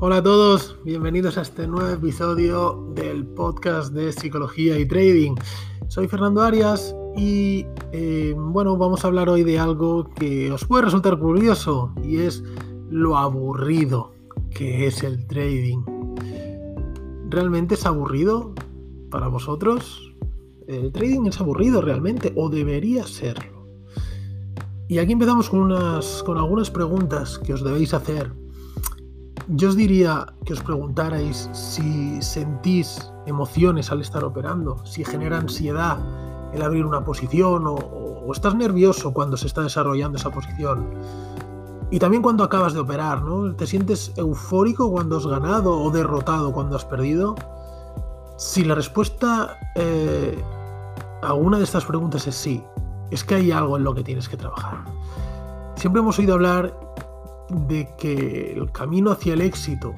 Hola a todos, bienvenidos a este nuevo episodio del podcast de psicología y trading. Soy Fernando Arias y eh, bueno, vamos a hablar hoy de algo que os puede resultar curioso y es lo aburrido que es el trading. ¿Realmente es aburrido para vosotros? ¿El trading es aburrido realmente o debería serlo? Y aquí empezamos con, unas, con algunas preguntas que os debéis hacer yo os diría que os preguntarais si sentís emociones al estar operando, si genera ansiedad el abrir una posición o, estás nervioso cuando se está desarrollando esa posición. Y también cuando acabas de operar, ¿no? ¿Te sientes eufórico cuando has ganado o derrotado cuando has perdido? Si la respuesta eh, a una de estas preguntas es sí, es que hay algo en lo que tienes que trabajar. Siempre hemos oído hablar de que el camino hacia el éxito,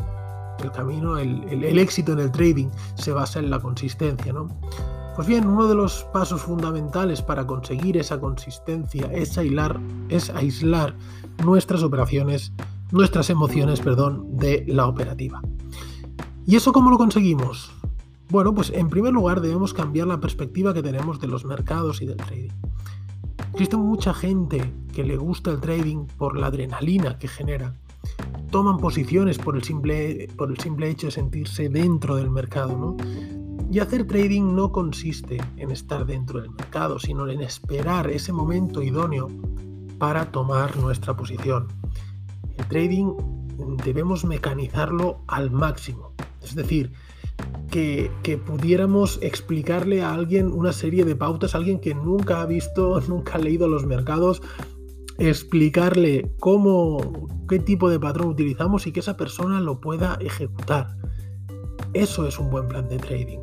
el camino, el, éxito en el trading se basa en la consistencia, ¿no? Pues bien, uno de los pasos fundamentales para conseguir esa consistencia es aislar, es aislar nuestras operaciones, nuestras emociones, perdón, de la operativa. ¿Y eso cómo lo conseguimos? Bueno, pues en primer lugar debemos cambiar la perspectiva que tenemos de los mercados y del trading. Existe mucha gente que le gusta el trading por la adrenalina que genera. Toman posiciones por el simple, por el simple hecho de sentirse dentro del mercado, ¿no? Y hacer trading no consiste en estar dentro del mercado, sino en esperar ese momento idóneo para tomar nuestra posición. El trading debemos mecanizarlo al máximo. Es decir, que, pudiéramos explicarle a alguien una serie de pautas, a alguien que nunca ha visto, nunca ha leído los mercados, explicarle cómo, qué tipo de patrón utilizamos y que esa persona lo pueda ejecutar. Eso es un buen plan de trading.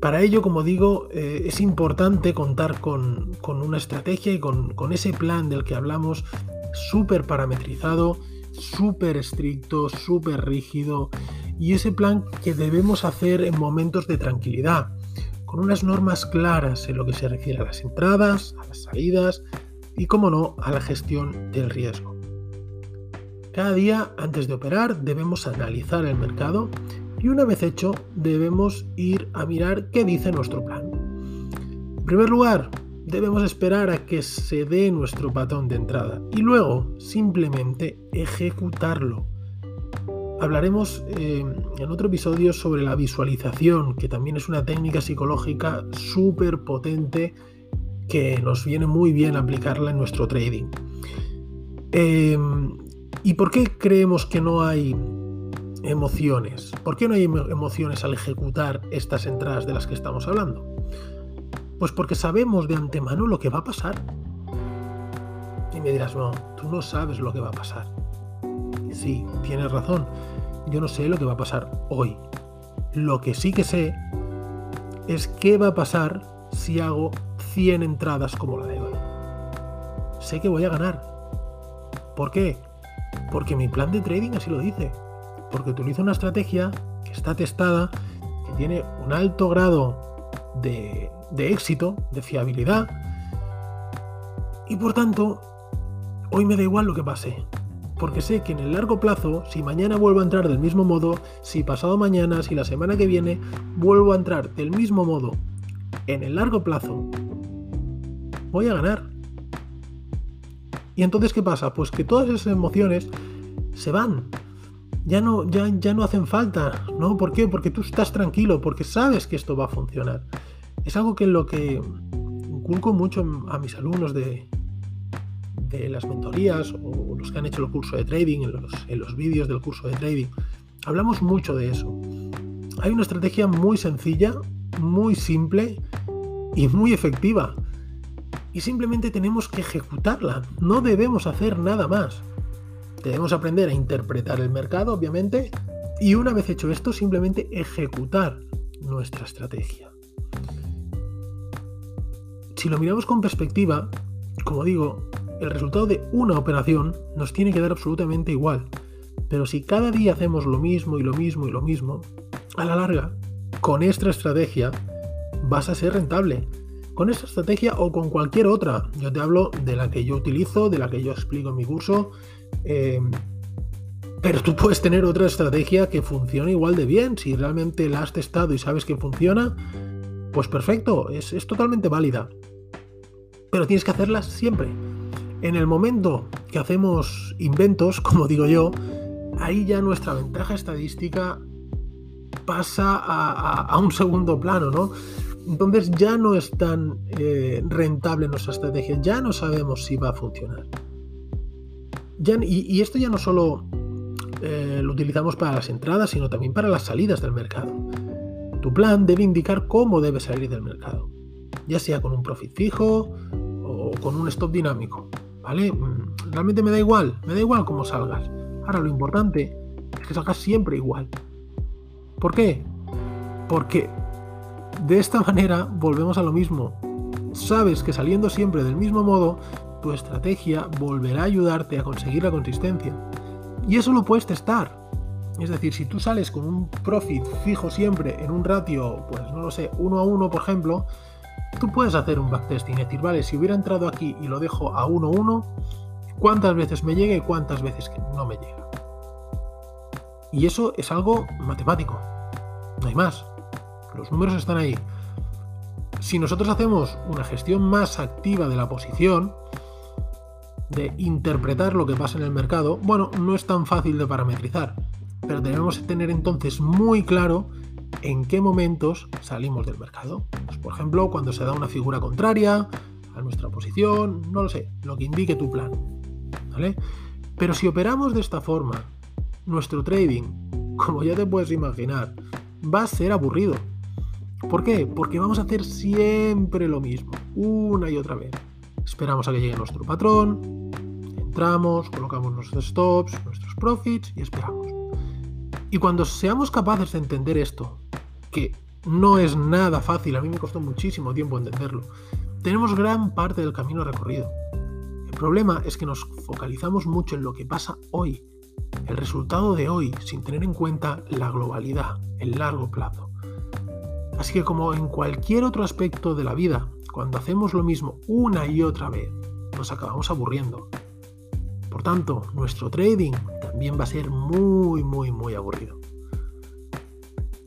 Para ello, como digo, eh, es importante contar con, una estrategia y con, con, ese plan del que hablamos súper parametrizado, súper estricto, súper rígido, y ese plan que debemos hacer en momentos de tranquilidad, con unas normas claras en lo que se refiere a las entradas, a las salidas y, como no, a la gestión del riesgo. Cada día antes de operar debemos analizar el mercado y una vez hecho debemos ir a mirar qué dice nuestro plan. En primer lugar, debemos esperar a que se dé nuestro patrón de entrada y luego simplemente ejecutarlo Hablaremos eh, en otro episodio sobre la visualización, que también es una técnica psicológica súper potente que nos viene muy bien aplicarla en nuestro trading. Em, ¿Y por qué creemos que no hay emociones? ¿Por qué no hay emociones al ejecutar estas entradas de las que estamos hablando? Pues porque sabemos de antemano lo que va a pasar. Y me dirás, no, tú no sabes lo que va a pasar. Sí, tienes razón yo no sé lo que va a pasar hoy. Lo que sí que sé es qué va a pasar si hago 100 entradas como la de hoy. Sé que voy a ganar. ¿Por qué? Porque mi plan de trading así lo dice. Porque utilizo una estrategia que está testada, que tiene un alto grado de, de éxito, de fiabilidad. Y por tanto, hoy me da igual lo que pase porque sé que en el largo plazo, si mañana vuelvo a entrar del mismo modo, si pasado mañana, si la semana que viene vuelvo a entrar del mismo modo, en el largo plazo, voy a ganar. Y entonces, ¿qué pasa? Pues que todas esas emociones se van. Ya no, ya, ya no hacen falta, ¿no? ¿Por qué? Porque tú estás tranquilo, porque sabes que esto va a funcionar. Es algo que lo que inculco mucho a mis alumnos de, las mentorías o los que han hecho el curso de trading, en los, en los vídeos del curso de trading, hablamos mucho de eso. Hay una estrategia muy sencilla, muy simple y muy efectiva. Y simplemente tenemos que ejecutarla. No debemos hacer nada más. Debemos aprender a interpretar el mercado, obviamente, y una vez hecho esto, simplemente ejecutar nuestra estrategia. Si lo miramos con perspectiva, como digo, el resultado de una operación nos tiene que dar absolutamente igual. Pero si cada día hacemos lo mismo y lo mismo y lo mismo, a la larga, con esta estrategia, vas a ser rentable. Con esta estrategia o con cualquier otra. Yo te hablo de la que yo utilizo, de la que yo explico en mi curso. Eh, Pero tú puedes tener otra estrategia que funcione igual de bien. Si realmente la has testado y sabes que funciona, pues perfecto, es, es totalmente válida. Pero tienes que hacerla siempre. En el momento que hacemos inventos, como digo yo, ahí ya nuestra ventaja estadística pasa a, un segundo plano, ¿no? Entonces ya no es tan eh, rentable nuestra estrategia, ya no sabemos si va a funcionar. y, esto ya no solo eh, lo utilizamos para las entradas, sino también para las salidas del mercado. Tu plan debe indicar cómo debe salir del mercado, ya sea con un profit fijo o con un stop dinámico. ¿Vale? Realmente me da igual, me da igual cómo salgas. Ahora lo importante es que salgas siempre igual. ¿Por qué? Porque de esta manera volvemos a lo mismo. Sabes que saliendo siempre del mismo modo, tu estrategia volverá a ayudarte a conseguir la consistencia. Y eso lo puedes testar. Es decir, si tú sales con un profit fijo siempre en un ratio, pues no lo sé, 1 a 1 por ejemplo, tú puedes hacer un backtesting y decir, vale, si hubiera entrado aquí y lo dejo a 1 a 1, ¿cuántas veces me llega y cuántas veces no me llega? Y eso es algo matemático. No hay más. Los números están ahí. Si nosotros hacemos una gestión más activa de la posición, de interpretar lo que pasa en el mercado, bueno, no es tan fácil de parametrizar, pero debemos tener entonces muy claro en qué momentos salimos del mercado. Pues, por ejemplo, cuando se da una figura contraria a nuestra posición, no lo sé, lo que indique tu plan. ¿vale? Pero si operamos de esta forma, nuestro trading, como ya te puedes imaginar, va a ser aburrido. ¿Por qué? Porque vamos a hacer siempre lo mismo, una y otra vez. Esperamos a que llegue nuestro patrón, entramos, colocamos nuestros stops, nuestros profits y esperamos. Y cuando seamos capaces de entender esto, que no es nada fácil, a mí me costó muchísimo tiempo entenderlo, tenemos gran parte del camino recorrido. El problema es que nos focalizamos mucho en lo que pasa hoy, el resultado de hoy, sin tener en cuenta la globalidad, el largo plazo. Así que como en cualquier otro aspecto de la vida, cuando hacemos lo mismo una y otra vez, nos acabamos aburriendo. Por tanto, nuestro trading también va a ser muy, muy, muy aburrido.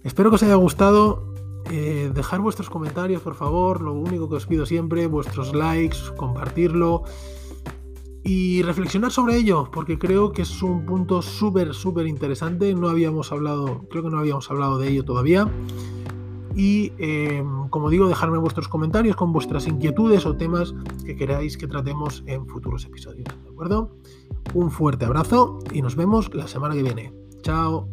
Espero que os haya gustado. Eh, dejar vuestros comentarios, por favor. Lo único que os pido siempre, vuestros likes, compartirlo y reflexionar sobre ello, porque creo que es un punto súper, súper interesante. No habíamos hablado, creo que no habíamos hablado de ello todavía. Y em, como digo, dejarme vuestros comentarios con vuestras inquietudes o temas que queráis que tratemos en futuros episodios. ¿De acuerdo? Un fuerte abrazo y nos vemos la semana que viene. Chao.